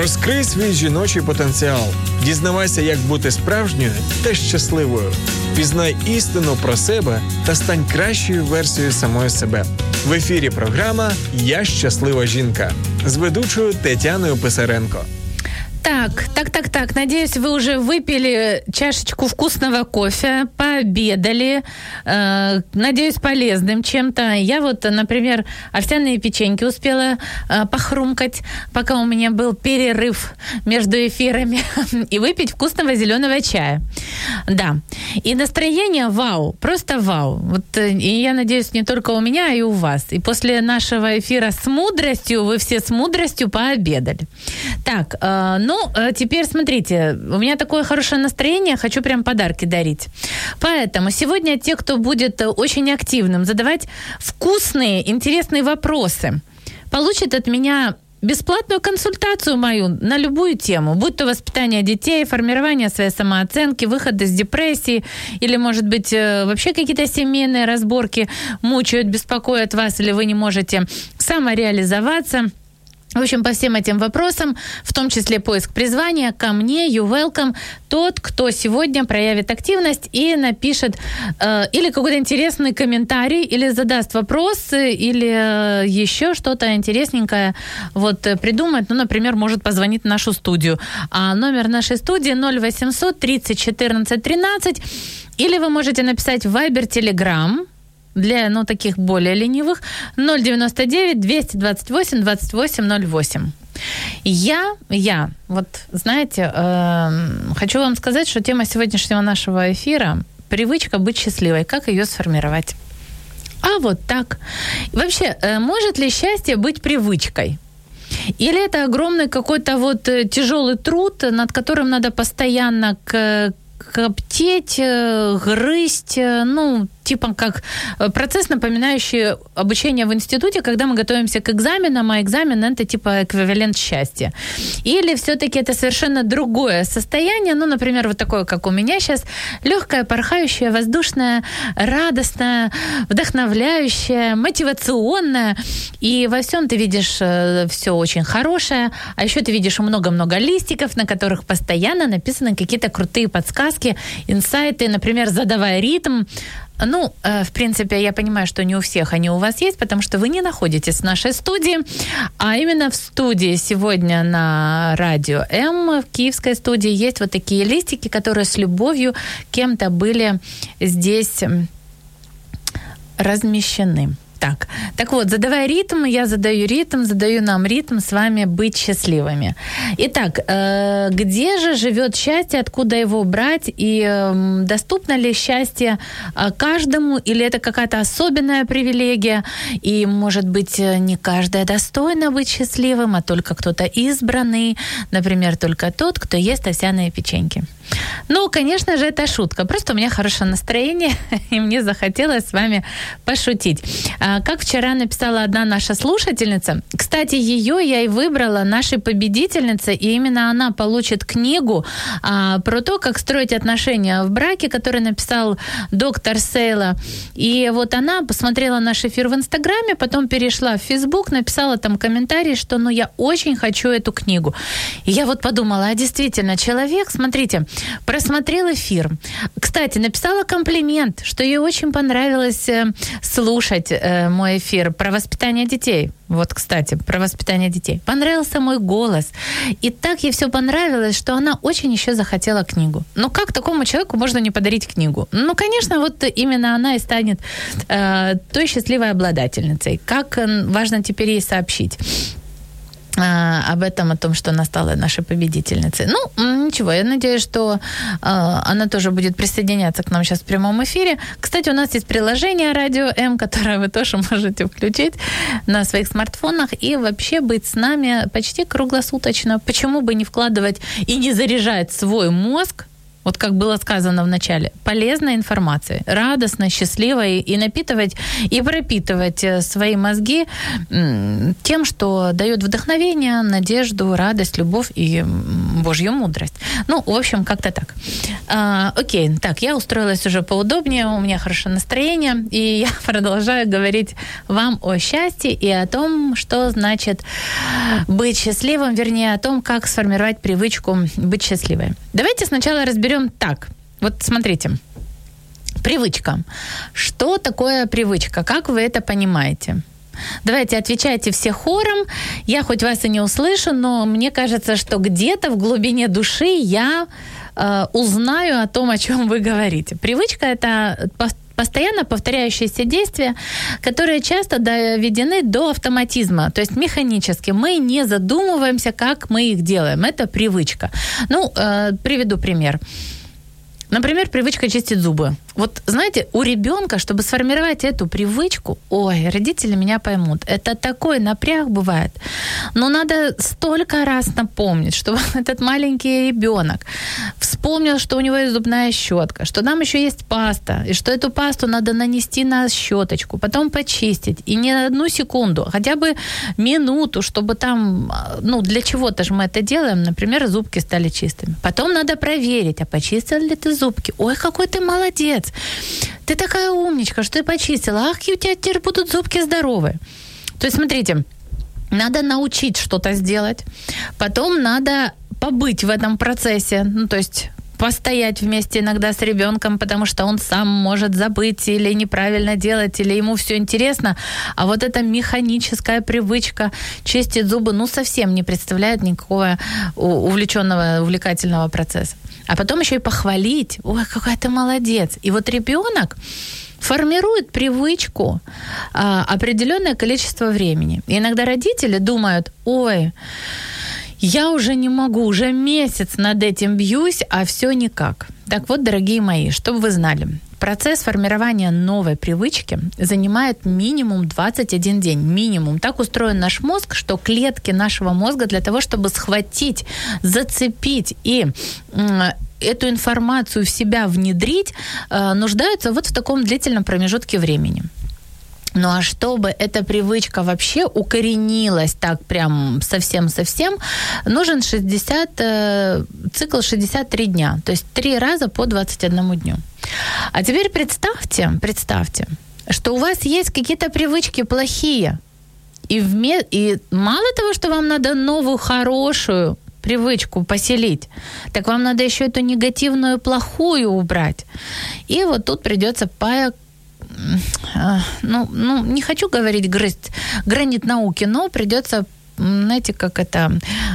Розкрий свій жіночий потенціал. Дізнавайся, як бути справжньою та щасливою. Пізнай істину про себе та стань кращою версією самої себе. В ефірі програма Я щаслива жінка з ведучою Тетяною Писаренко. Так, так, так, так. Надеюсь, вы уже выпили чашечку вкусного кофе, пообедали. Э, надеюсь, полезным чем-то. Я вот, например, овсяные печеньки успела э, похрумкать, пока у меня был перерыв между эфирами, и выпить вкусного зеленого чая. Да. И настроение вау, просто вау. Вот, э, и я надеюсь, не только у меня, а и у вас. И после нашего эфира с мудростью, вы все с мудростью пообедали. Так, э, ну, э, теперь смотрите, у меня такое хорошее настроение, хочу прям подарки дарить. Поэтому сегодня те, кто будет э, очень активным, задавать вкусные, интересные вопросы, получат от меня бесплатную консультацию мою на любую тему, будь то воспитание детей, формирование своей самооценки, выход из депрессии или, может быть, э, вообще какие-то семейные разборки мучают, беспокоят вас, или вы не можете самореализоваться – в общем, по всем этим вопросам, в том числе поиск призвания, ко мне, you welcome, тот, кто сегодня проявит активность и напишет э, или какой-то интересный комментарий, или задаст вопрос, или э, еще что-то интересненькое вот э, придумать. Ну, например, может позвонить в нашу студию. А номер нашей студии 0800 30 14 13. Или вы можете написать в Viber Telegram для, ну, таких более ленивых 099 228 2808. Я, я, вот знаете, э, хочу вам сказать, что тема сегодняшнего нашего эфира – привычка быть счастливой. Как ее сформировать? А вот так. Вообще, э, может ли счастье быть привычкой? Или это огромный какой-то вот э, тяжелый труд, над которым надо постоянно к коптеть, э, грызть, э, ну, типа как э, процесс, напоминающий обучение в институте, когда мы готовимся к экзаменам, а экзамен это типа эквивалент счастья. Или все-таки это совершенно другое состояние, ну, например, вот такое, как у меня сейчас, легкое, порхающее, воздушное, радостное, вдохновляющее, мотивационное. И во всем ты видишь все очень хорошее, а еще ты видишь много-много листиков, на которых постоянно написаны какие-то крутые подсказки, инсайты, например, задавая ритм, ну, э, в принципе, я понимаю, что не у всех они у вас есть, потому что вы не находитесь в нашей студии, а именно в студии сегодня на радио М, в киевской студии, есть вот такие листики, которые с любовью кем-то были здесь размещены. Так, так вот, задавай ритм, я задаю ритм, задаю нам ритм с вами быть счастливыми. Итак, э, где же живет счастье, откуда его брать и э, доступно ли счастье э, каждому или это какая-то особенная привилегия и, может быть, э, не каждая достойна быть счастливым, а только кто-то избранный, например, только тот, кто ест овсяные печеньки. Ну, конечно же, это шутка. Просто у меня хорошее настроение, и мне захотелось с вами пошутить. А, как вчера написала одна наша слушательница, кстати, ее я и выбрала нашей победительницей, и именно она получит книгу а, про то, как строить отношения в браке, который написал доктор Сейла. И вот она посмотрела наш эфир в Инстаграме, потом перешла в Фейсбук, написала там комментарий, что ну я очень хочу эту книгу. И я вот подумала, а действительно, человек, смотрите, просмотрел эфир. Кстати, написала комплимент, что ей очень понравилось э, слушать э, мой эфир про воспитание детей. Вот, кстати, про воспитание детей. Понравился мой голос. И так ей все понравилось, что она очень еще захотела книгу. Ну, как такому человеку можно не подарить книгу? Ну, конечно, вот именно она и станет э, той счастливой обладательницей. Как важно теперь ей сообщить. А, об этом, о том, что она стала нашей победительницей. Ну, ничего, я надеюсь, что э, она тоже будет присоединяться к нам сейчас в прямом эфире. Кстати, у нас есть приложение Радио М, которое вы тоже можете включить на своих смартфонах и вообще быть с нами почти круглосуточно. Почему бы не вкладывать и не заряжать свой мозг вот как было сказано в начале, полезной информации, радостной, счастливой, и напитывать, и пропитывать э, свои мозги тем, что дает вдохновение, надежду, радость, любовь и Божью мудрость. Ну, в общем, как-то так. А, окей, так, я устроилась уже поудобнее, у меня хорошее настроение, и я продолжаю говорить вам о счастье и о том, что значит быть счастливым, вернее, о том, как сформировать привычку быть счастливой. Давайте сначала разберем разберем так. Вот смотрите. Привычка. Что такое привычка? Как вы это понимаете? Давайте отвечайте все хором. Я хоть вас и не услышу, но мне кажется, что где-то в глубине души я э, узнаю о том, о чем вы говорите. Привычка это постоянно повторяющиеся действия, которые часто доведены до автоматизма, то есть механически. Мы не задумываемся, как мы их делаем. Это привычка. Ну, э, приведу пример. Например, привычка чистить зубы. Вот знаете, у ребенка, чтобы сформировать эту привычку, ой, родители меня поймут, это такой напряг бывает. Но надо столько раз напомнить, чтобы этот маленький ребенок вспомнил, что у него есть зубная щетка, что там еще есть паста, и что эту пасту надо нанести на щеточку, потом почистить. И не на одну секунду, хотя бы минуту, чтобы там, ну, для чего-то же мы это делаем, например, зубки стали чистыми. Потом надо проверить, а почистил ли ты зубки? Ой, какой ты молодец! Ты такая умничка, что ты почистила. Ах, у тебя теперь будут зубки здоровые. То есть, смотрите, надо научить что-то сделать, потом надо побыть в этом процессе, ну, то есть постоять вместе иногда с ребенком, потому что он сам может забыть или неправильно делать, или ему все интересно. А вот эта механическая привычка чистить зубы, ну, совсем не представляет никакого увлеченного, увлекательного процесса а потом еще и похвалить. Ой, какая ты молодец. И вот ребенок формирует привычку а, определенное количество времени. И иногда родители думают, ой, я уже не могу, уже месяц над этим бьюсь, а все никак. Так вот, дорогие мои, чтобы вы знали, процесс формирования новой привычки занимает минимум 21 день. Минимум. Так устроен наш мозг, что клетки нашего мозга для того, чтобы схватить, зацепить и эту информацию в себя внедрить, э, нуждаются вот в таком длительном промежутке времени. Ну а чтобы эта привычка вообще укоренилась так прям совсем-совсем, нужен 60, э, цикл 63 дня, то есть три раза по 21 дню. А теперь представьте, представьте, что у вас есть какие-то привычки плохие, и, вме... и мало того, что вам надо новую хорошую привычку поселить, так вам надо еще эту негативную плохую убрать. И вот тут придется по ну, ну, не хочу говорить грызть гранит науки, но придется знаете, как это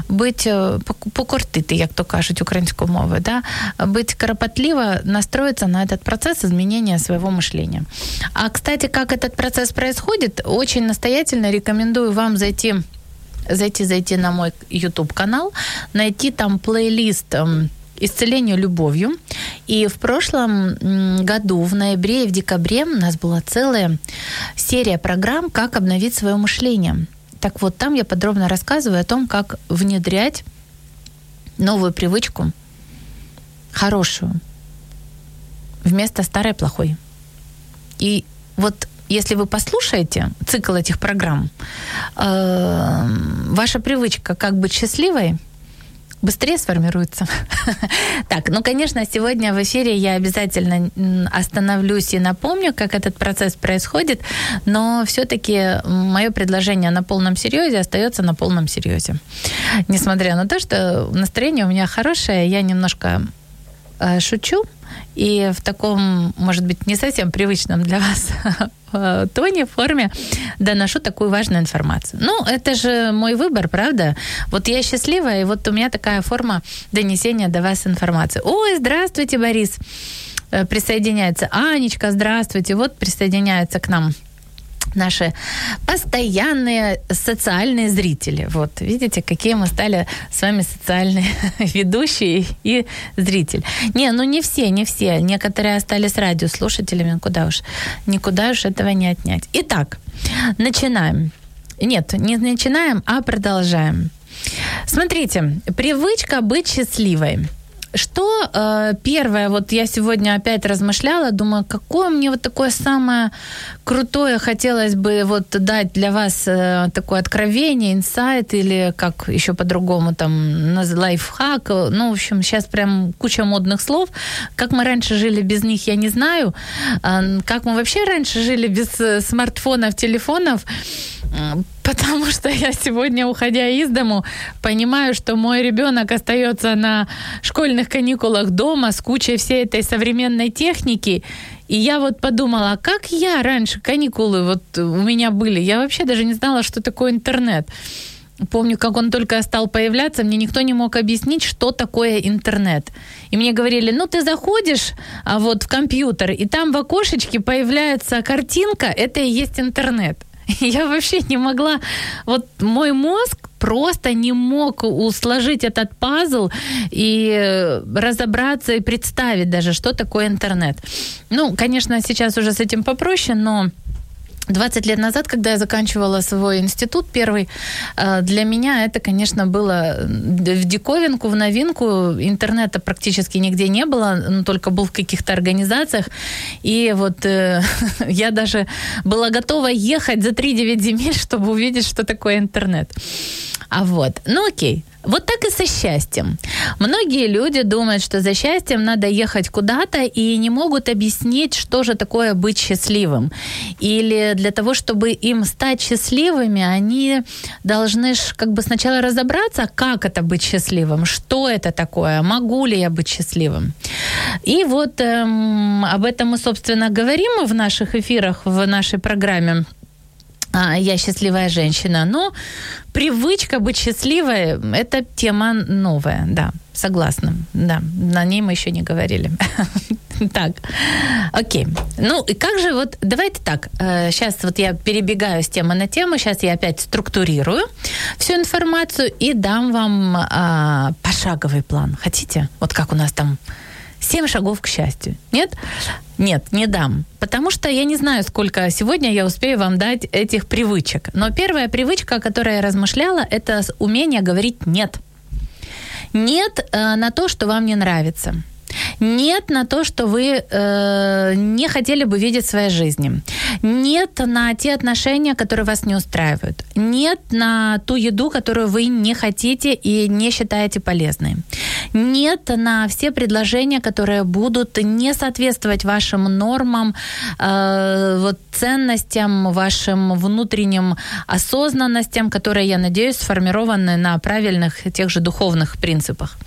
быть э, покортити, як то кажуть українською мовою, да? быть кропотливо, настроиться на этот процесс изменения своего мышления. А, кстати, как этот процесс происходит, очень настоятельно рекомендую вам зайти зайти, зайти на мой YouTube канал, найти там плейлист эм, исцелению любовью. И в прошлом году, в ноябре и в декабре, у нас была целая серия программ «Как обновить свое мышление». Так вот, там я подробно рассказываю о том, как внедрять новую привычку, хорошую, вместо старой плохой. И вот если вы послушаете цикл этих программ, э, ваша привычка как быть счастливой быстрее сформируется. так, ну, конечно, сегодня в эфире я обязательно остановлюсь и напомню, как этот процесс происходит, но все-таки мое предложение на полном серьезе остается на полном серьезе. Несмотря на то, что настроение у меня хорошее, я немножко э, шучу, и в таком, может быть, не совсем привычном для вас тоне, форме доношу такую важную информацию. Ну, это же мой выбор, правда? Вот я счастливая, и вот у меня такая форма донесения до вас информации. Ой, здравствуйте, Борис. Э, присоединяется Анечка, здравствуйте. Вот присоединяется к нам наши постоянные социальные зрители. Вот, видите, какие мы стали с вами социальные ведущие и зритель. Не, ну не все, не все. Некоторые остались радиослушателями, куда уж, никуда уж этого не отнять. Итак, начинаем. Нет, не начинаем, а продолжаем. Смотрите, привычка быть счастливой – что э, первое, вот я сегодня опять размышляла, думаю, какое мне вот такое самое крутое хотелось бы вот дать для вас э, такое откровение, инсайт или как еще по-другому там лайфхак. Ну, в общем, сейчас прям куча модных слов. Как мы раньше жили без них, я не знаю. Как мы вообще раньше жили без э, смартфонов, телефонов. Потому что я сегодня, уходя из дому, понимаю, что мой ребенок остается на школьных каникулах дома с кучей всей этой современной техники. И я вот подумала, как я раньше каникулы вот у меня были. Я вообще даже не знала, что такое интернет. Помню, как он только стал появляться, мне никто не мог объяснить, что такое интернет. И мне говорили, ну ты заходишь а вот в компьютер, и там в окошечке появляется картинка, это и есть интернет. Я вообще не могла, вот мой мозг просто не мог усложить этот пазл и разобраться и представить даже, что такое интернет. Ну, конечно, сейчас уже с этим попроще, но 20 лет назад, когда я заканчивала свой институт первый, э, для меня это, конечно, было в диковинку, в новинку. Интернета практически нигде не было, но только был в каких-то организациях. И вот э, я даже была готова ехать за 3-9 земель, чтобы увидеть, что такое интернет. А вот, ну окей. Вот так и со счастьем. Многие люди думают, что за счастьем надо ехать куда-то и не могут объяснить, что же такое быть счастливым. Или для того, чтобы им стать счастливыми, они должны как бы сначала разобраться, как это быть счастливым, что это такое, могу ли я быть счастливым. И вот эм, об этом мы, собственно, говорим в наших эфирах, в нашей программе я счастливая женщина. Но привычка быть счастливой – это тема новая, да, согласна. Да, на ней мы еще не говорили. Так, окей. Ну, и как же вот, давайте так, сейчас э, вот я перебегаю с темы на тему, сейчас я опять структурирую всю информацию и дам вам а, пошаговый план. Хотите? Вот как у нас там Семь шагов к счастью. Нет? Нет, не дам. Потому что я не знаю, сколько сегодня я успею вам дать этих привычек. Но первая привычка, о которой я размышляла, это умение говорить «нет». Нет э, на то, что вам не нравится. Нет на то, что вы э, не хотели бы видеть в своей жизни. Нет на те отношения, которые вас не устраивают. Нет на ту еду, которую вы не хотите и не считаете полезной. Нет на все предложения, которые будут не соответствовать вашим нормам, э, вот, ценностям, вашим внутренним осознанностям, которые, я надеюсь, сформированы на правильных тех же духовных принципах.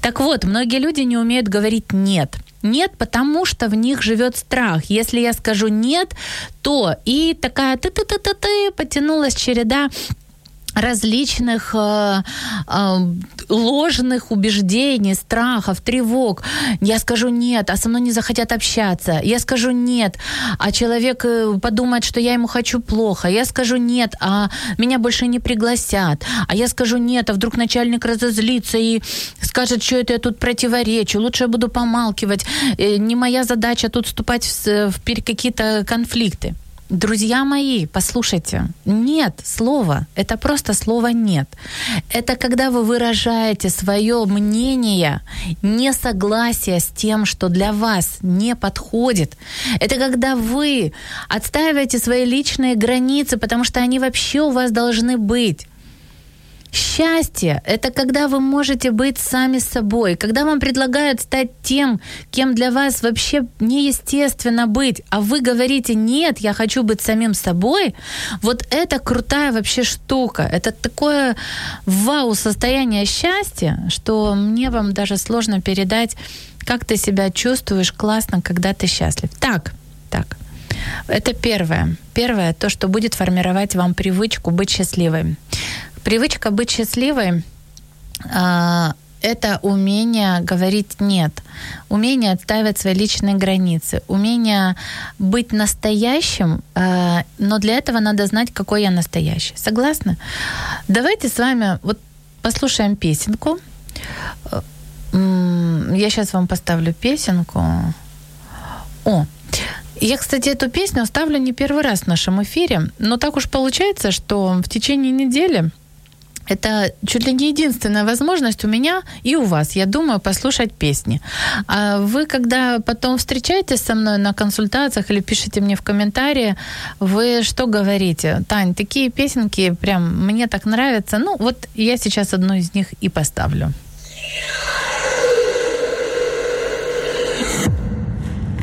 Так вот, многие люди не умеют говорить «нет». Нет, потому что в них живет страх. Если я скажу нет, то и такая ты-ты-ты-ты-ты потянулась череда различных э, э, ложных убеждений, страхов, тревог. Я скажу нет, а со мной не захотят общаться. Я скажу нет, а человек э, подумает, что я ему хочу плохо. Я скажу нет, а меня больше не пригласят. А я скажу нет, а вдруг начальник разозлится и скажет, что это я тут противоречу. Лучше я буду помалкивать. Э, не моя задача тут вступать в, в какие-то конфликты. Друзья мои, послушайте, нет слова, это просто слово нет. Это когда вы выражаете свое мнение, несогласие с тем, что для вас не подходит. Это когда вы отстаиваете свои личные границы, потому что они вообще у вас должны быть. Счастье – это когда вы можете быть сами собой, когда вам предлагают стать тем, кем для вас вообще неестественно быть, а вы говорите «нет, я хочу быть самим собой», вот это крутая вообще штука. Это такое вау состояние счастья, что мне вам даже сложно передать, как ты себя чувствуешь классно, когда ты счастлив. Так, так. Это первое. Первое, то, что будет формировать вам привычку быть счастливой. Привычка быть счастливой, а, это умение говорить нет, умение отстаивать свои личные границы, умение быть настоящим, э, но для этого надо знать, какой я настоящий. Согласны? Давайте с вами вот послушаем песенку. Я сейчас вам поставлю песенку. О, я, кстати, эту песню ставлю не первый раз в нашем эфире, но так уж получается, что в течение недели это чуть ли не единственная возможность у меня и у вас, я думаю, послушать песни. А вы, когда потом встречаетесь со мной на консультациях или пишете мне в комментарии, вы что говорите? Тань, такие песенки прям мне так нравятся. Ну, вот я сейчас одну из них и поставлю.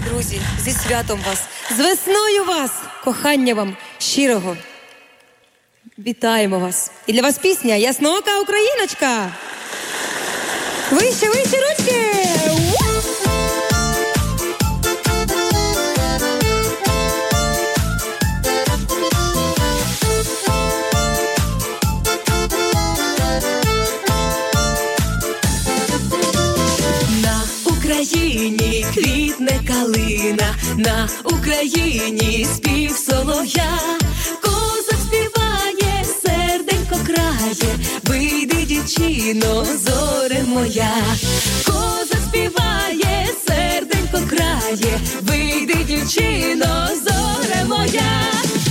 Друзі, зі святом вас, з весною вас, кохання вам щирого. Вітаємо вас! І для вас пісня Ясноока Україночка. Вище, вище ручки! Україні квітне калина, на Україні спів солов'я, крає, вийди, дівчино, зоре моя, коза співає, серденько крає, вийди, дівчино, зоре моя,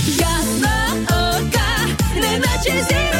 ясна ока, неначе зірочка,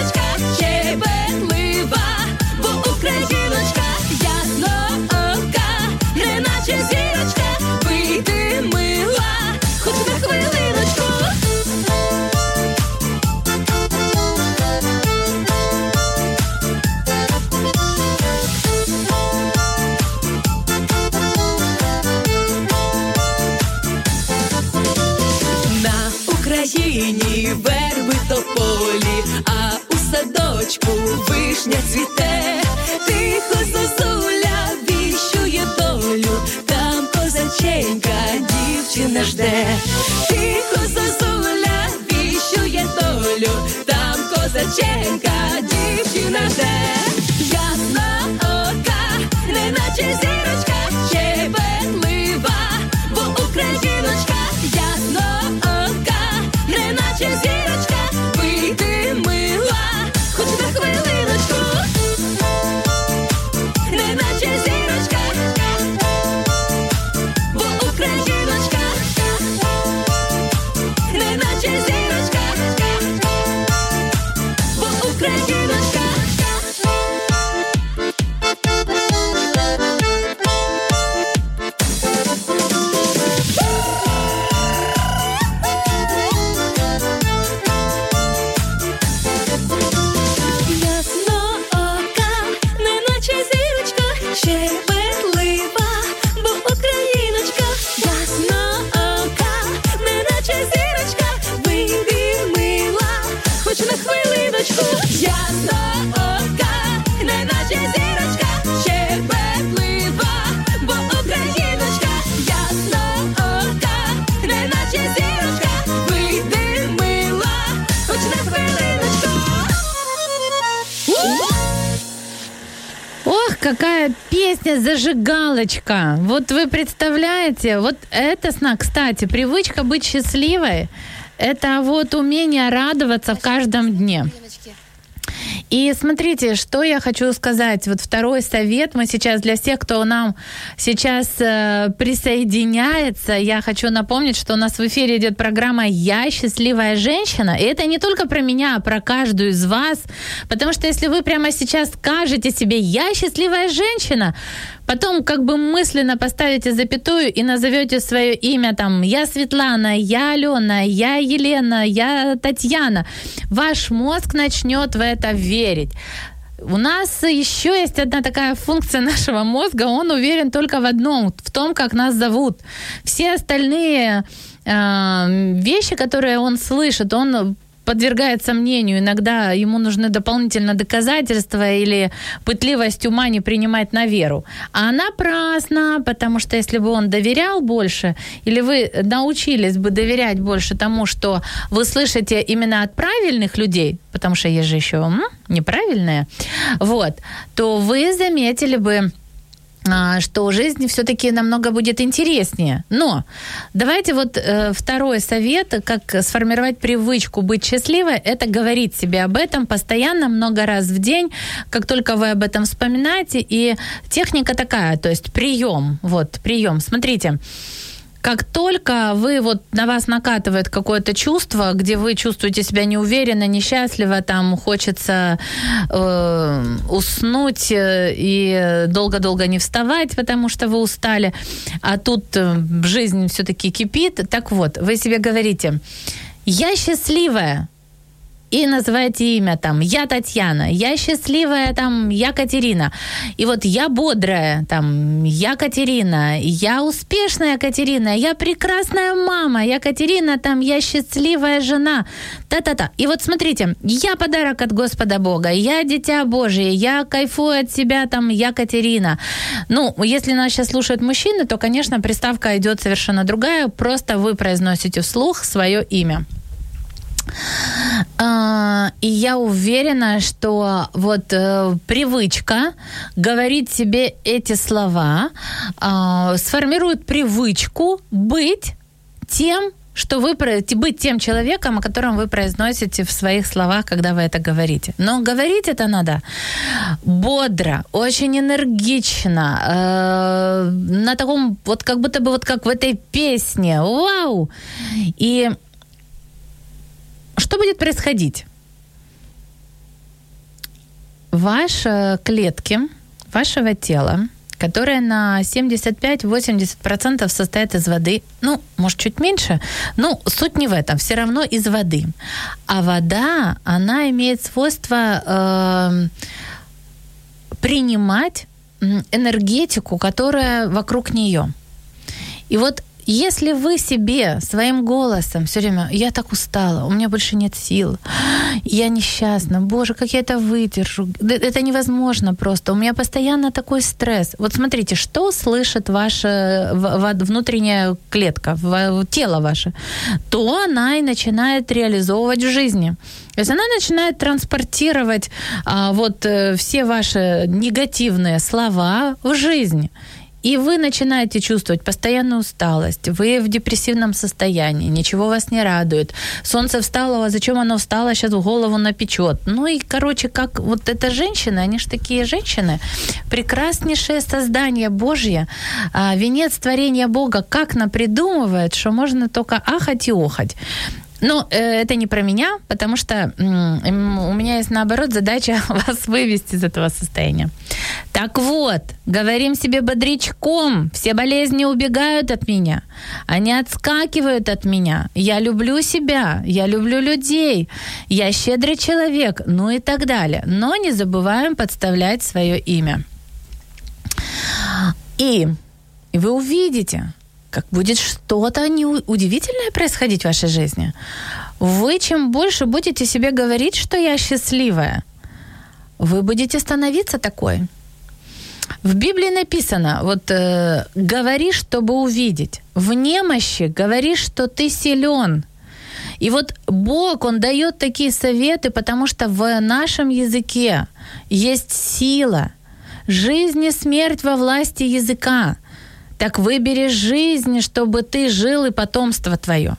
Chega de na. Какая песня зажигалочка. Вот вы представляете, вот это сна, кстати, привычка быть счастливой, это вот умение радоваться в каждом дне. И смотрите, что я хочу сказать. Вот второй совет мы сейчас для всех, кто нам сейчас э, присоединяется, я хочу напомнить, что у нас в эфире идет программа «Я счастливая женщина». И это не только про меня, а про каждую из вас. Потому что если вы прямо сейчас скажете себе «Я счастливая женщина», потом как бы мысленно поставите запятую и назовете свое имя там «Я Светлана», «Я Алена», «Я Елена», «Я Татьяна», ваш мозг начнет в это верить. У нас еще есть одна такая функция нашего мозга. Он уверен только в одном, в том, как нас зовут. Все остальные э, вещи, которые он слышит, он подвергает сомнению, иногда ему нужны дополнительно доказательства или пытливость ума не принимать на веру. А напрасно, потому что если бы он доверял больше, или вы научились бы доверять больше тому, что вы слышите именно от правильных людей, потому что есть же еще м, неправильные, вот, то вы заметили бы, что жизнь все-таки намного будет интереснее. Но давайте вот э, второй совет, как сформировать привычку быть счастливой, это говорить себе об этом постоянно, много раз в день, как только вы об этом вспоминаете. И техника такая, то есть прием, вот прием. Смотрите, как только вы вот на вас накатывает какое-то чувство, где вы чувствуете себя неуверенно, несчастливо, там хочется э, уснуть э, и долго-долго не вставать, потому что вы устали, а тут э, жизнь все-таки кипит. Так вот, вы себе говорите, я счастливая, и называете имя там «Я Татьяна», «Я счастливая», там «Я Катерина». И вот «Я бодрая», там «Я Катерина», «Я успешная Катерина», «Я прекрасная мама», «Я Катерина», там «Я счастливая жена», та-та-та. И вот смотрите, «Я подарок от Господа Бога», «Я дитя Божие», «Я кайфую от себя», там «Я Катерина». Ну, если нас сейчас слушают мужчины, то, конечно, приставка идет совершенно другая, просто вы произносите вслух свое имя. А, И я уверена, что вот э, привычка говорить себе эти слова а, сформирует привычку быть тем, что вы быть тем человеком, о котором вы произносите в своих словах, когда вы это говорите. Но говорить это надо бодро, очень энергично, э, на таком вот как будто бы вот как в этой песне, вау! И что будет происходить? Ваши клетки вашего тела, которые на 75-80% состоят из воды, ну, может, чуть меньше, но суть не в этом, все равно из воды. А вода, она имеет свойство э, принимать энергетику, которая вокруг нее. И вот если вы себе своим голосом все время «я так устала, у меня больше нет сил, я несчастна, боже, как я это выдержу», это невозможно просто, у меня постоянно такой стресс. Вот смотрите, что слышит ваша внутренняя клетка, тело ваше, то она и начинает реализовывать в жизни. То есть она начинает транспортировать а, вот э, все ваши негативные слова в жизнь. И вы начинаете чувствовать постоянную усталость, вы в депрессивном состоянии, ничего вас не радует. Солнце встало, а зачем оно встало, сейчас в голову напечет. Ну и, короче, как вот эта женщина, они же такие женщины, прекраснейшее создание Божье, а, венец творения Бога, как напридумывает, что можно только ахать и охать. Ну, э, это не про меня, потому что у меня есть, наоборот, задача вас вывести из этого состояния. Так вот, говорим себе бодрячком, все болезни убегают от меня, они отскакивают от меня, я люблю себя, я люблю людей, я щедрый человек, ну и так далее. Но не забываем подставлять свое имя. И вы увидите, как будет что-то удивительное происходить в вашей жизни. Вы чем больше будете себе говорить, что я счастливая, вы будете становиться такой. В Библии написано, вот э, говори, чтобы увидеть. В немощи говори, что ты силен. И вот Бог, Он дает такие советы, потому что в нашем языке есть сила. Жизнь и смерть во власти языка. Так выбери жизнь, чтобы ты жил и потомство твое.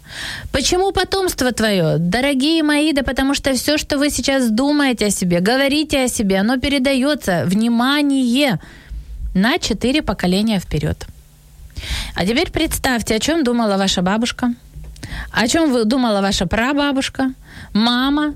Почему потомство твое? Дорогие мои, да потому что все, что вы сейчас думаете о себе, говорите о себе, оно передается, внимание, на четыре поколения вперед. А теперь представьте, о чем думала ваша бабушка, о чем думала ваша прабабушка, мама.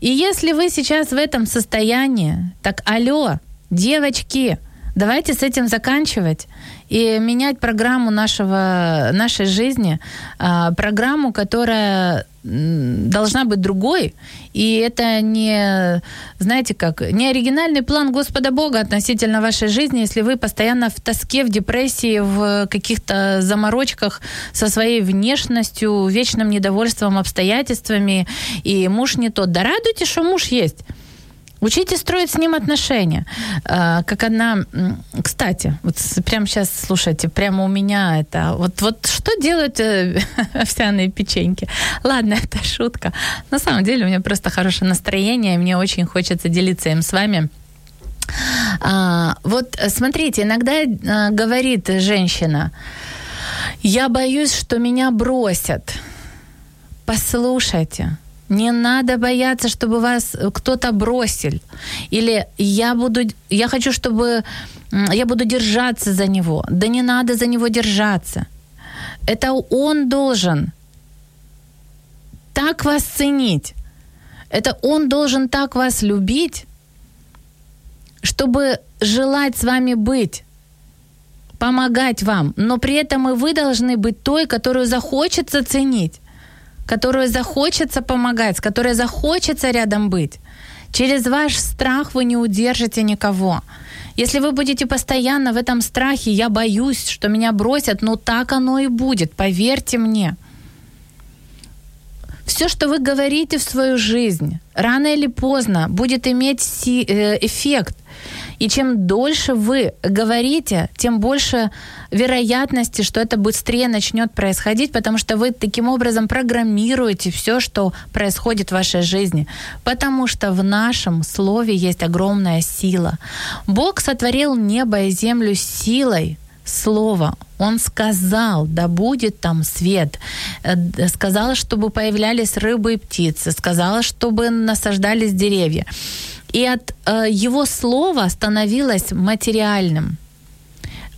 И если вы сейчас в этом состоянии, так алло, девочки, Давайте с этим заканчивать и менять программу нашего, нашей жизни, а, программу, которая должна быть другой. И это не, знаете как, не оригинальный план Господа Бога относительно вашей жизни, если вы постоянно в тоске, в депрессии, в каких-то заморочках со своей внешностью, вечным недовольством обстоятельствами, и муж не тот. Да радуйтесь, что муж есть. Учитесь строить с ним отношения. А, Как одна... м, Кстати, вот прямо сейчас, слушайте, прямо у меня это... Вот, вот что делают э, овсяные печеньки? Ладно, это шутка. На самом деле у меня просто хорошее настроение, и мне очень хочется делиться им с вами. А, вот э, смотрите, иногда э, говорит женщина, я боюсь, что меня бросят. Послушайте, не надо бояться, чтобы вас э, кто-то бросил. Или я буду, я хочу, чтобы я буду держаться за него. Да не надо за него держаться. Это он должен так вас ценить. Это он должен так вас любить, чтобы желать с вами быть помогать вам, но при этом и вы должны быть той, которую захочется ценить, которую захочется помогать, с которой захочется рядом быть. Через ваш страх вы не удержите никого. Если вы будете постоянно в этом страхе, я боюсь, что меня бросят, ну так оно и будет, поверьте мне. Все, что вы говорите в свою жизнь, рано или поздно будет иметь э, эффект. И чем дольше вы говорите, тем больше вероятности, что это быстрее начнет происходить, потому что вы таким образом программируете все, что происходит в вашей жизни. Потому что в нашем слове есть огромная сила. Бог сотворил небо и землю силой слова. Он сказал, да будет там свет. Э, Сказал, чтобы появлялись рыбы и птицы. Сказала, чтобы насаждались деревья. И от э, его слова становилось материальным.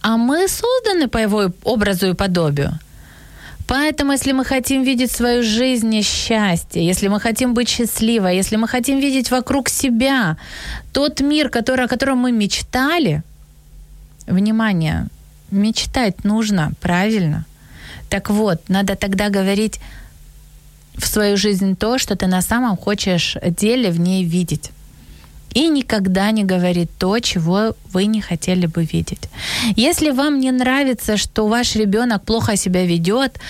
А мы созданы по его образу и подобию. Поэтому, если мы хотим видеть свою жизнь счастье, если мы хотим быть счастливой, если мы хотим видеть вокруг себя тот мир, который, о котором мы мечтали, внимание, мечтать нужно, правильно? Так вот, надо тогда говорить в свою жизнь то, что ты на самом хочешь деле в ней видеть. И никогда не говорить то, чего вы не хотели бы видеть. Если вам не нравится, что ваш ребенок плохо себя ведет,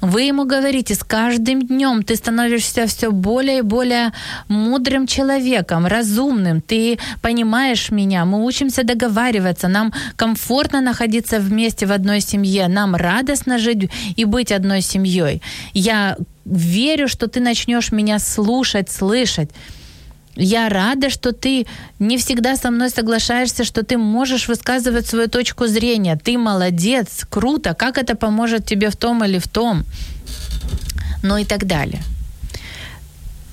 вы ему говорите, с каждым днем ты становишься все более и более мудрым человеком, разумным, ты понимаешь меня, мы учимся договариваться, нам комфортно находиться вместе в одной семье, нам радостно жить и быть одной семьей. Я верю, что ты начнешь меня слушать, слышать. Я рада, что ты не всегда со мной соглашаешься, что ты можешь высказывать свою точку зрения. Ты молодец, круто. Как это поможет тебе в том или в том? Ну и так далее.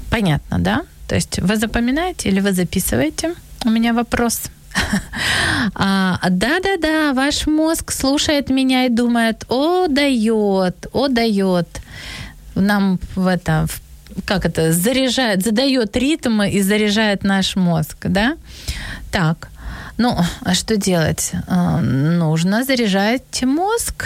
Понятно, да? То есть вы запоминаете или вы записываете? У меня вопрос. А, Да-да-да, ваш мозг слушает меня и думает, о, дает, о, дает. Нам в это, в как это, заряжает, задает ритмы и заряжает наш мозг, да? Так, ну, а что делать? А, Нужно заряжать мозг.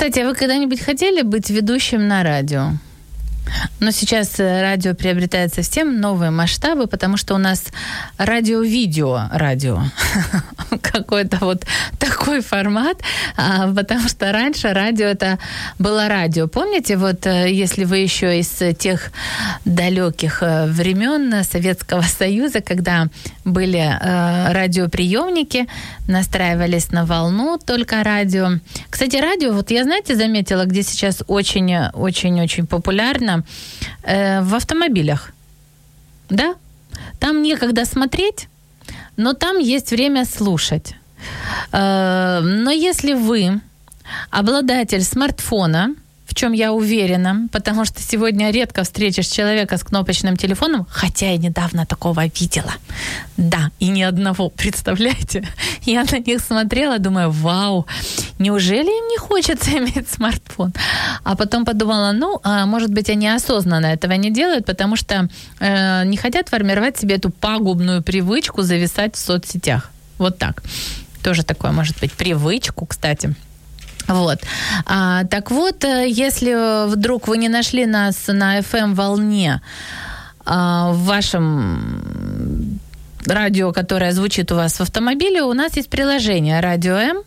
Кстати, а вы когда-нибудь хотели быть ведущим на радио? Но сейчас э, радио приобретает совсем новые масштабы, потому что у нас радио-видео радио. Какой-то вот такой формат, а, потому что раньше радио это было радио. Помните, вот э, если вы еще из тех далеких э, времен Советского Союза, когда были радиоприемники, настраивались на волну только радио. Кстати, радио, вот я, знаете, заметила, где сейчас очень-очень-очень популярно, э, в автомобилях. Да? Там некогда смотреть, но там есть время слушать. Э, Но если вы обладатель смартфона, в чем я уверена, потому что сегодня редко встретишь человека с кнопочным телефоном, хотя я недавно такого видела. Да, и ни одного, представляете? Я на них смотрела, думаю, вау, неужели им не хочется иметь смартфон? А потом подумала, ну, а может быть, они осознанно этого не делают, потому что э, не хотят формировать себе эту пагубную привычку зависать в соцсетях. Вот так. Тоже такое может быть привычку, кстати. Вот. А, так вот, э, если вдруг вы не нашли нас на FM-волне а, в вашем радио, которое звучит у вас в автомобиле, у нас есть приложение «Радио М»,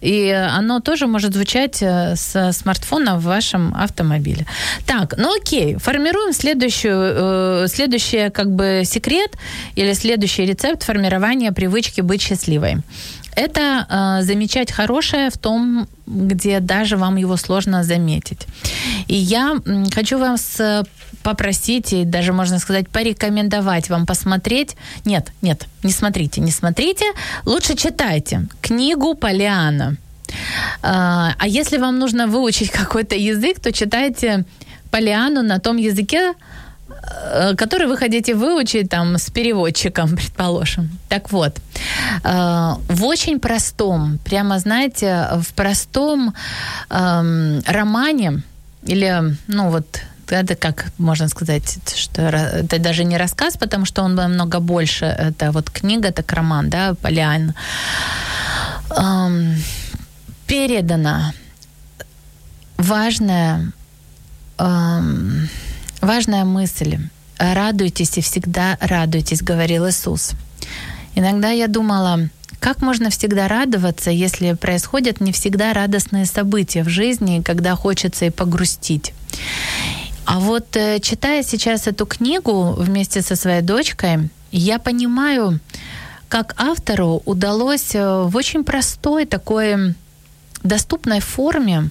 и оно тоже может звучать э, с смартфона в вашем автомобиле. Так, ну окей, формируем следующую, э, следующий как бы секрет или следующий рецепт формирования привычки быть счастливой. Это э, замечать хорошее в том, где даже вам его сложно заметить. И я хочу вас э, попросить, и даже, можно сказать, порекомендовать вам посмотреть. Нет, нет, не смотрите, не смотрите. Лучше читайте книгу Полиана. А а если вам нужно выучить какой-то язык, то читайте Полиану на том языке, э, который вы хотите выучить там с переводчиком, предположим. Так вот, э, в очень простом, прямо знаете, в простом эм, романе или, ну вот, это как можно сказать, что это даже не рассказ, потому что он намного больше. Это вот книга, так роман, да, Полиан. Эм, передана важная, эм, важная мысль. Радуйтесь и всегда радуйтесь, говорил Иисус. Иногда я думала, как можно всегда радоваться, если происходят не всегда радостные события в жизни, когда хочется и погрустить. А вот э, читая сейчас эту книгу вместе со своей дочкой, я понимаю, как автору удалось э, в очень простой такой доступной форме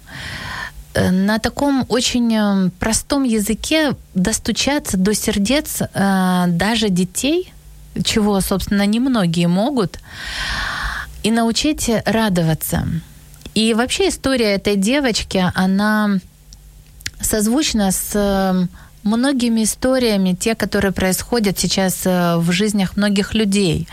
на таком очень э, простом языке достучаться до сердец э, даже детей, чего, собственно, немногие могут, и научить радоваться. И вообще история этой девочки, она созвучна с э, многими историями, те, которые происходят сейчас э, в жизнях многих людей.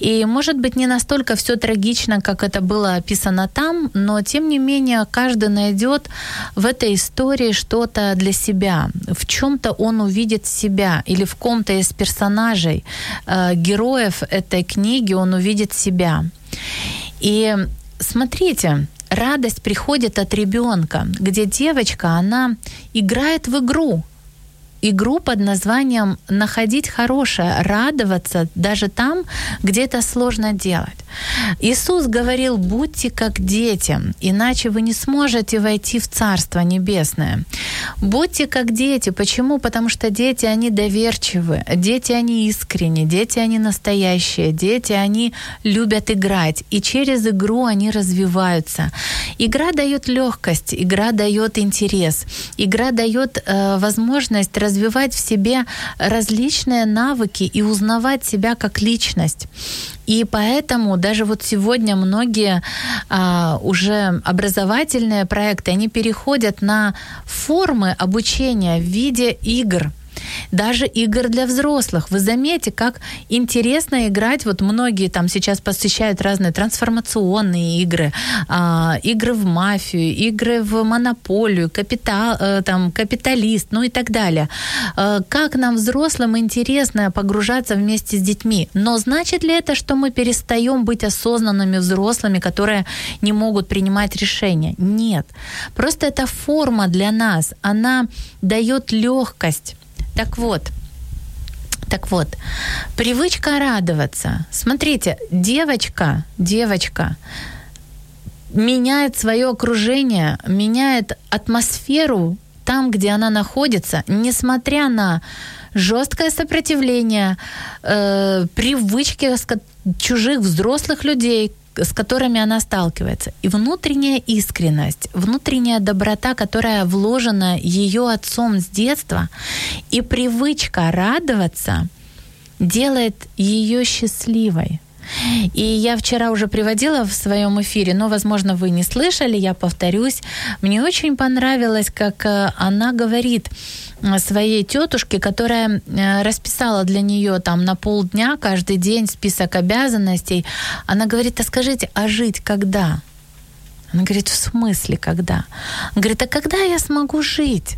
И, может быть, не настолько все трагично, как это было описано там, но, тем не менее, каждый найдет в этой истории что-то для себя. В чем-то он увидит себя или в ком-то из персонажей, э, героев этой книги он увидит себя. И смотрите, радость приходит от ребенка, где девочка, она играет в игру, игру под названием «Находить хорошее», радоваться даже там, где это сложно делать. Иисус говорил, будьте как дети, иначе вы не сможете войти в Царство Небесное. Будьте как дети. Почему? Потому что дети, они доверчивы, дети, они искренни, дети, они настоящие, дети, они любят играть, и через игру они развиваются. Игра дает легкость, игра дает интерес, игра дает э, возможность развивать в себе различные навыки и узнавать себя как личность. И поэтому даже вот сегодня многие а, уже образовательные проекты, они переходят на формы обучения в виде игр даже игр для взрослых. Вы заметите, как интересно играть. Вот многие там сейчас посещают разные трансформационные игры, а, игры в мафию, игры в монополию, капитал, э, там, капиталист, ну и так далее. Э, Как нам, взрослым, интересно погружаться вместе с детьми. Но значит ли это, что мы перестаем быть осознанными взрослыми, которые не могут принимать решения? Нет. Просто эта форма для нас, она дает легкость. Так вот, так вот, привычка радоваться. Смотрите, девочка, девочка меняет свое окружение, меняет атмосферу там, где она находится, несмотря на жесткое сопротивление, э, привычки чужих взрослых людей, с которыми она сталкивается. И внутренняя искренность, внутренняя доброта, которая вложена ее отцом с детства, и привычка радоваться делает ее счастливой. И я вчера уже приводила в своем эфире, но, возможно, вы не слышали, я повторюсь. Мне очень понравилось, как э, она говорит своей тетушке, которая э, расписала для нее там на полдня каждый день список обязанностей. Она говорит, а скажите, а жить когда? Она говорит, в смысле когда? Она говорит, а когда я смогу жить?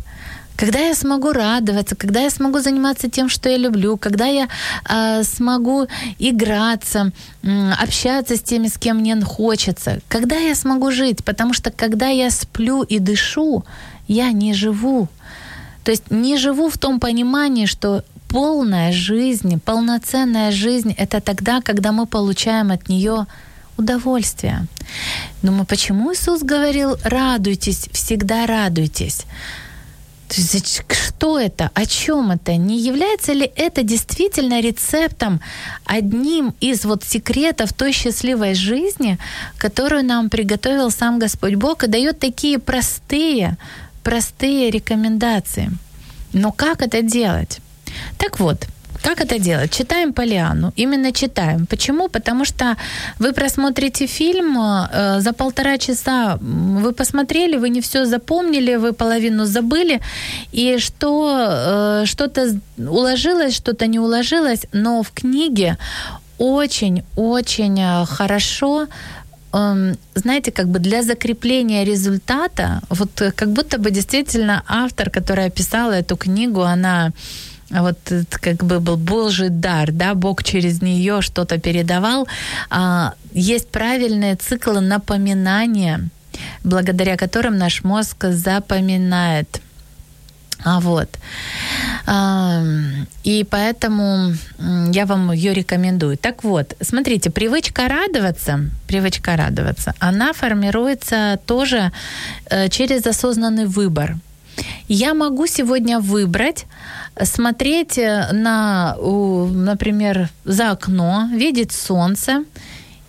Когда я смогу радоваться, когда я смогу заниматься тем, что я люблю, когда я э, смогу играться, э, общаться с теми, с кем мне хочется, когда я смогу жить, потому что когда я сплю и дышу, я не живу. То есть не живу в том понимании, что полная жизнь, полноценная жизнь — это тогда, когда мы получаем от нее удовольствие. Думаю, почему Иисус говорил «радуйтесь, всегда радуйтесь»? То есть что это? О чем это? Не является ли это действительно рецептом, одним из вот секретов той счастливой жизни, которую нам приготовил сам Господь Бог и дает такие простые, простые рекомендации? Но как это делать? Так вот, как это делать? Читаем Полиану. Именно читаем. Почему? Потому что вы просмотрите фильм э, за полтора часа, вы посмотрели, вы не все запомнили, вы половину забыли, и что э, что-то уложилось, что-то не уложилось, но в книге очень-очень э, хорошо эм, знаете, как бы для закрепления результата, вот как будто бы действительно автор, которая писала эту книгу, она вот как бы был Божий дар, да, Бог через нее что-то передавал. А, есть правильные циклы напоминания, благодаря которым наш мозг запоминает. А вот. А, и поэтому я вам ее рекомендую. Так вот, смотрите, привычка радоваться, привычка радоваться, она формируется тоже э, через осознанный выбор. Я могу сегодня выбрать смотреть э, на, например, за окно, видеть солнце,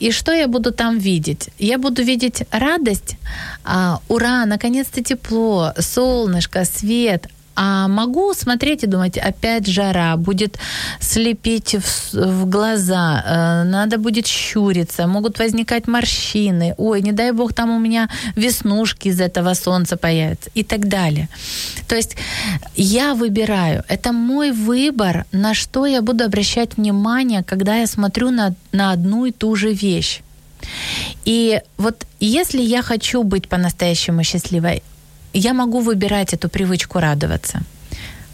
и что я буду там видеть? Я буду видеть радость, а, ура, наконец-то тепло, солнышко, свет, а могу смотреть и думать, опять жара, будет слепить в, в глаза, э, надо будет щуриться, могут возникать морщины, ой, не дай бог, там у меня веснушки из этого солнца появятся и так далее. То есть я выбираю, это мой выбор, на что я буду обращать внимание, когда я смотрю на, на одну и ту же вещь. И вот если я хочу быть по-настоящему счастливой, я могу выбирать эту привычку радоваться.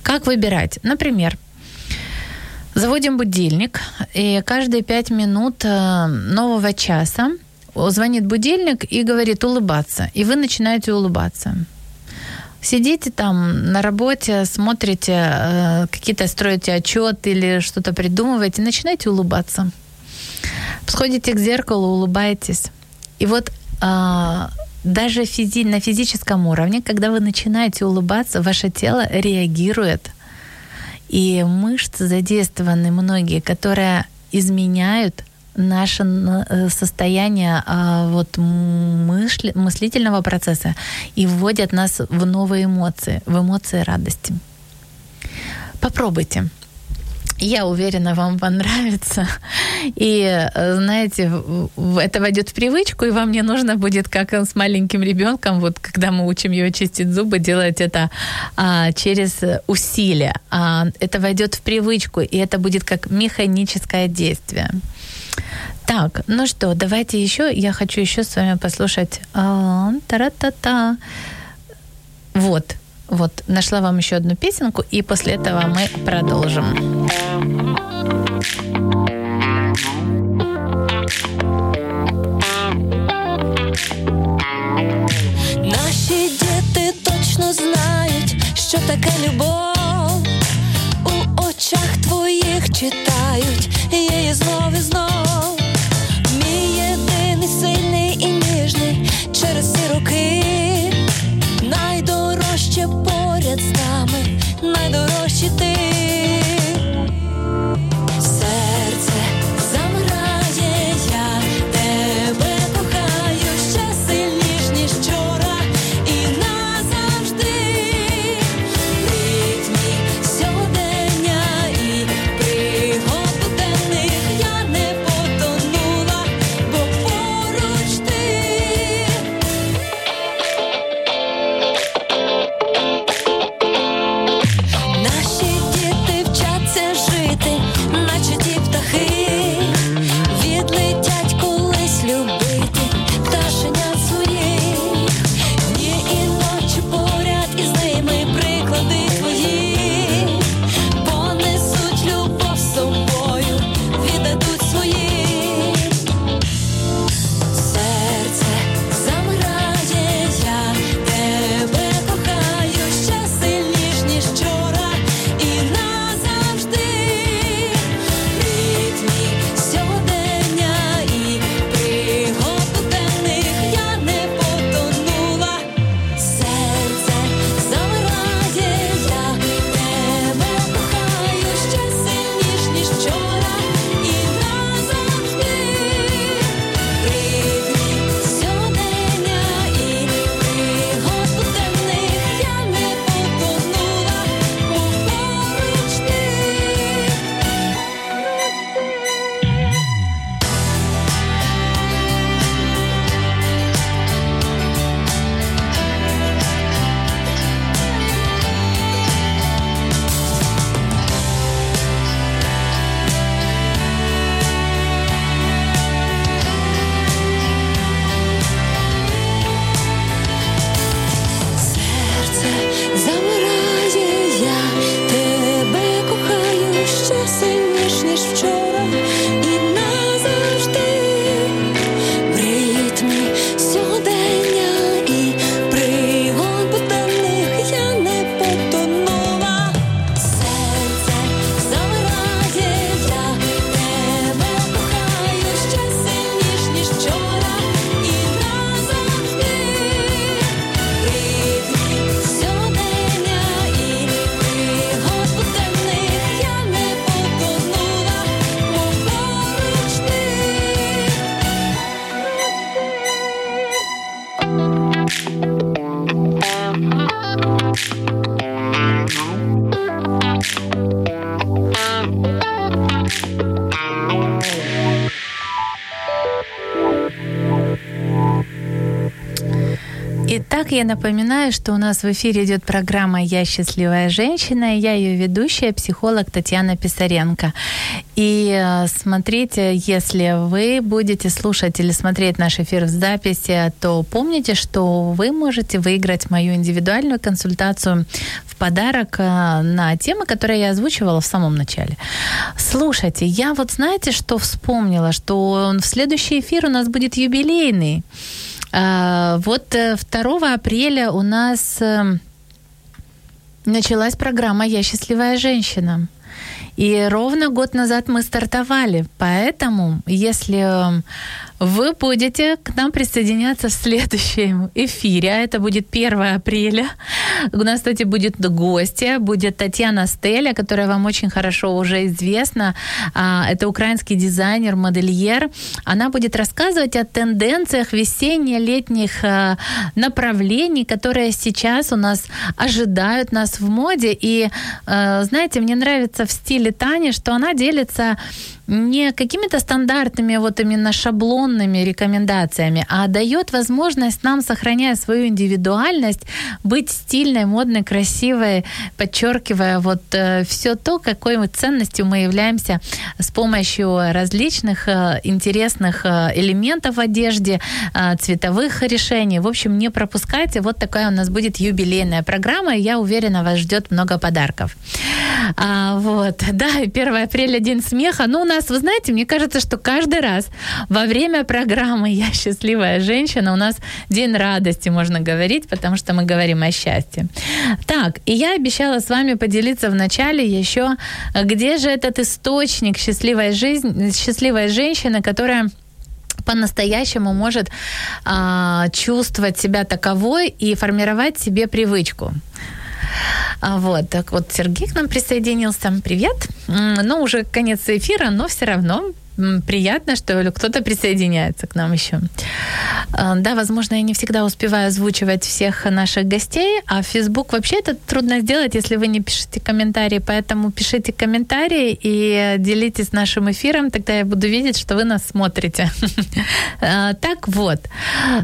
Как выбирать? Например, заводим будильник, и каждые пять минут э, нового часа звонит будильник и говорит улыбаться, и вы начинаете улыбаться. Сидите там на работе, смотрите, э, какие-то строите отчет или что-то придумываете, начинаете улыбаться. Подходите к зеркалу, улыбаетесь. И вот а, даже физи- на физическом уровне, когда вы начинаете улыбаться, ваше тело реагирует. И мышцы задействованы многие, которые изменяют наше э, состояние а, вот, мысли, мыслительного процесса и вводят нас в новые эмоции, в эмоции радости. Попробуйте. Я уверена, вам понравится. И, э, знаете, это войдет в привычку, и вам не нужно будет, как с маленьким ребенком, вот когда мы учим его чистить зубы, делать это а, через усилие. А, это войдет в привычку, и это будет как механическое действие. Так, ну что, давайте еще, я хочу еще с вами послушать. А, та-та-та. Вот, вот, нашла вам еще одну песенку, и после этого мы продолжим. Точно знають, що таке любов. У очах твоїх читають її знов і знов. Мій єдиний сильний і ніжний через ці роки. Я напоминаю, что у нас в эфире идет программа «Я счастливая женщина», и я ее ведущая, психолог Татьяна Писаренко. И э, смотрите, если вы будете слушать или смотреть наш эфир в записи, то помните, что вы можете выиграть мою индивидуальную консультацию в подарок э, на темы, которые я озвучивала в самом начале. Слушайте, я вот знаете, что вспомнила, что в следующий эфир у нас будет юбилейный. А, вот 2 э, апреля у нас э, началась программа «Я счастливая женщина». И ровно год назад мы стартовали. Поэтому, если э, вы будете к нам присоединяться в следующем эфире. А это будет 1 апреля. У нас, кстати, будет гостья, будет Татьяна Стеля, которая вам очень хорошо уже известна. А, это украинский дизайнер, модельер. Она будет рассказывать о тенденциях весенне-летних а, направлений, которые сейчас у нас ожидают нас в моде. И, а, знаете, мне нравится в стиле Тани, что она делится не какими-то стандартными вот именно шаблонными рекомендациями, а дает возможность нам, сохраняя свою индивидуальность, быть стильной, модной, красивой, подчеркивая вот э, все то, какой мы ценностью мы являемся с помощью различных э, интересных э, элементов в одежде, э, цветовых решений. В общем, не пропускайте. Вот такая у нас будет юбилейная программа, и я уверена, вас ждет много подарков. А, вот, да, 1 апреля день смеха. Ну, у нас, вы знаете, мне кажется, что каждый раз во время программы «Я счастливая женщина» у нас день радости, можно говорить, потому что мы говорим о счастье. Так, и я обещала с вами поделиться в начале еще, где же этот источник счастливой жизни, счастливой женщины, которая по-настоящему может а, чувствовать себя таковой и формировать себе привычку. А, вот, так вот, Сергей к нам присоединился. Привет. Ну, уже конец эфира, но все равно приятно, что кто-то присоединяется к нам еще. А, да, возможно, я не всегда успеваю озвучивать всех наших гостей, а в Facebook вообще это трудно сделать, если вы не пишете комментарии, поэтому пишите комментарии и делитесь нашим эфиром, тогда я буду видеть, что вы нас смотрите. А, так вот,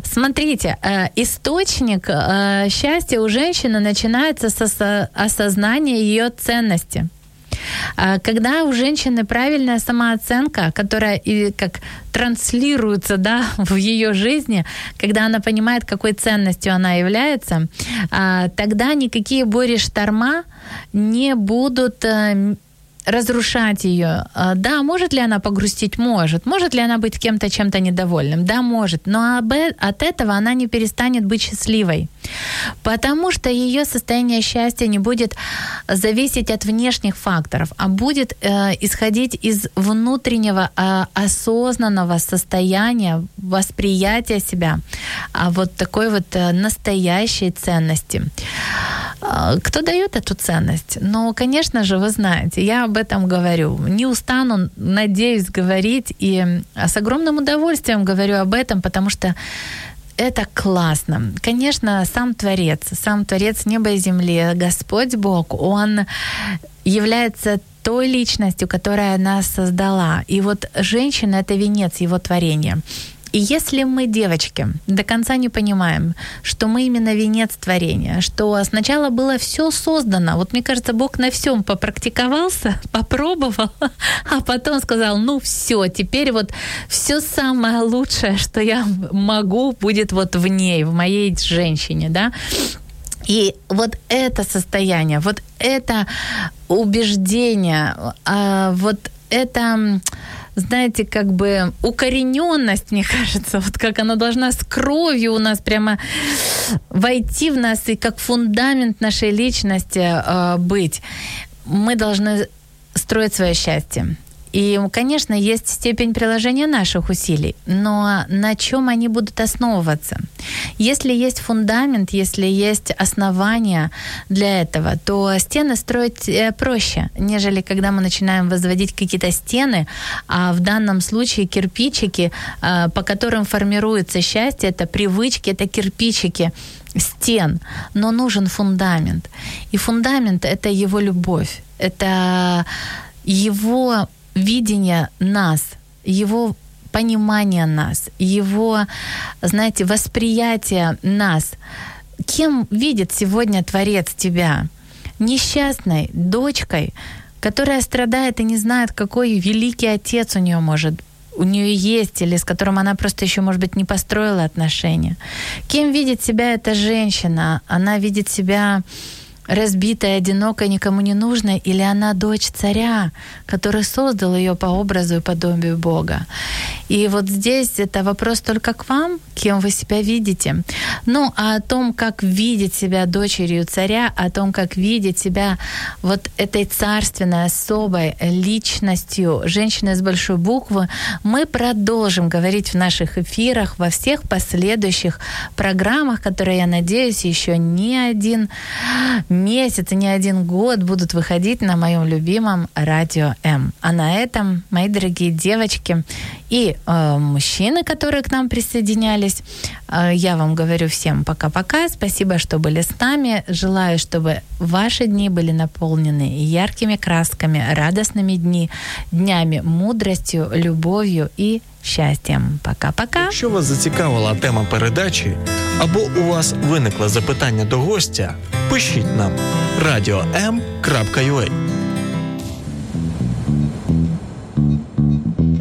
смотрите, э, источник э, счастья у женщины начинается с осознания ее ценности – когда у женщины правильная самооценка, которая и как транслируется да, в ее жизни, когда она понимает, какой ценностью она является, а, тогда никакие бури шторма не будут э, разрушать ее. А, да, может ли она погрустить? Может. Может ли она быть кем-то чем-то недовольным? Да, может. Но от этого она не перестанет быть счастливой. Потому что ее состояние счастья не будет зависеть от внешних факторов, а будет э, исходить из внутреннего э, осознанного состояния, восприятия себя, а вот такой вот э, настоящей ценности. Э, кто дает эту ценность? Ну, конечно же, вы знаете, я об этом говорю. Не устану, надеюсь, говорить и с огромным удовольствием говорю об этом, потому что это классно. Конечно, сам Творец, сам Творец неба и земли, Господь Бог, Он является той личностью, которая нас создала. И вот женщина — это венец Его творения. И если мы, девочки, до конца не понимаем, что мы именно венец творения, что сначала было все создано, вот мне кажется, Бог на всем попрактиковался, попробовал, а потом сказал, ну все, теперь вот все самое лучшее, что я могу, будет вот в ней, в моей женщине, да, и вот это состояние, вот это убеждение, а, вот это знаете, как бы укорененность, мне кажется, вот как она должна с кровью у нас прямо войти в нас и как фундамент нашей личности э, быть. Мы должны строить свое счастье. И, конечно, есть степень приложения наших усилий, но на чем они будут основываться? Если есть фундамент, если есть основания для этого, то стены строить э, проще, нежели когда мы начинаем возводить какие-то стены, а в данном случае кирпичики, э, по которым формируется счастье, это привычки, это кирпичики стен, но нужен фундамент. И фундамент — это его любовь, это его видение нас, его понимание нас, его, знаете, восприятие нас кем видит сегодня Творец тебя? Несчастной дочкой, которая страдает и не знает, какой великий отец у нее может у нее есть, или с которым она просто еще, может быть, не построила отношения. Кем видит себя эта женщина? Она видит себя разбитая, одинокая, никому не нужная, или она дочь царя, который создал ее по образу и подобию Бога. И вот здесь это вопрос только к вам, кем вы себя видите. Ну, а о том, как видеть себя дочерью царя, о том, как видеть себя вот этой царственной, особой личностью, женщиной с большой буквы, мы продолжим говорить в наших эфирах, во всех последующих программах, которые, я надеюсь, еще не один месяц и не один год будут выходить на моем любимом радио М. А на этом, мои дорогие девочки и э, мужчины, которые к нам присоединялись, э, я вам говорю всем пока-пока. Спасибо, что были с нами. Желаю, чтобы ваши дни были наполнены яркими красками, радостными дни, днями мудростью, любовью и щастям. Пока-пока. Якщо вас зацікавила тема передачі або у вас виникло запитання до гостя, пишіть нам radio.m.ua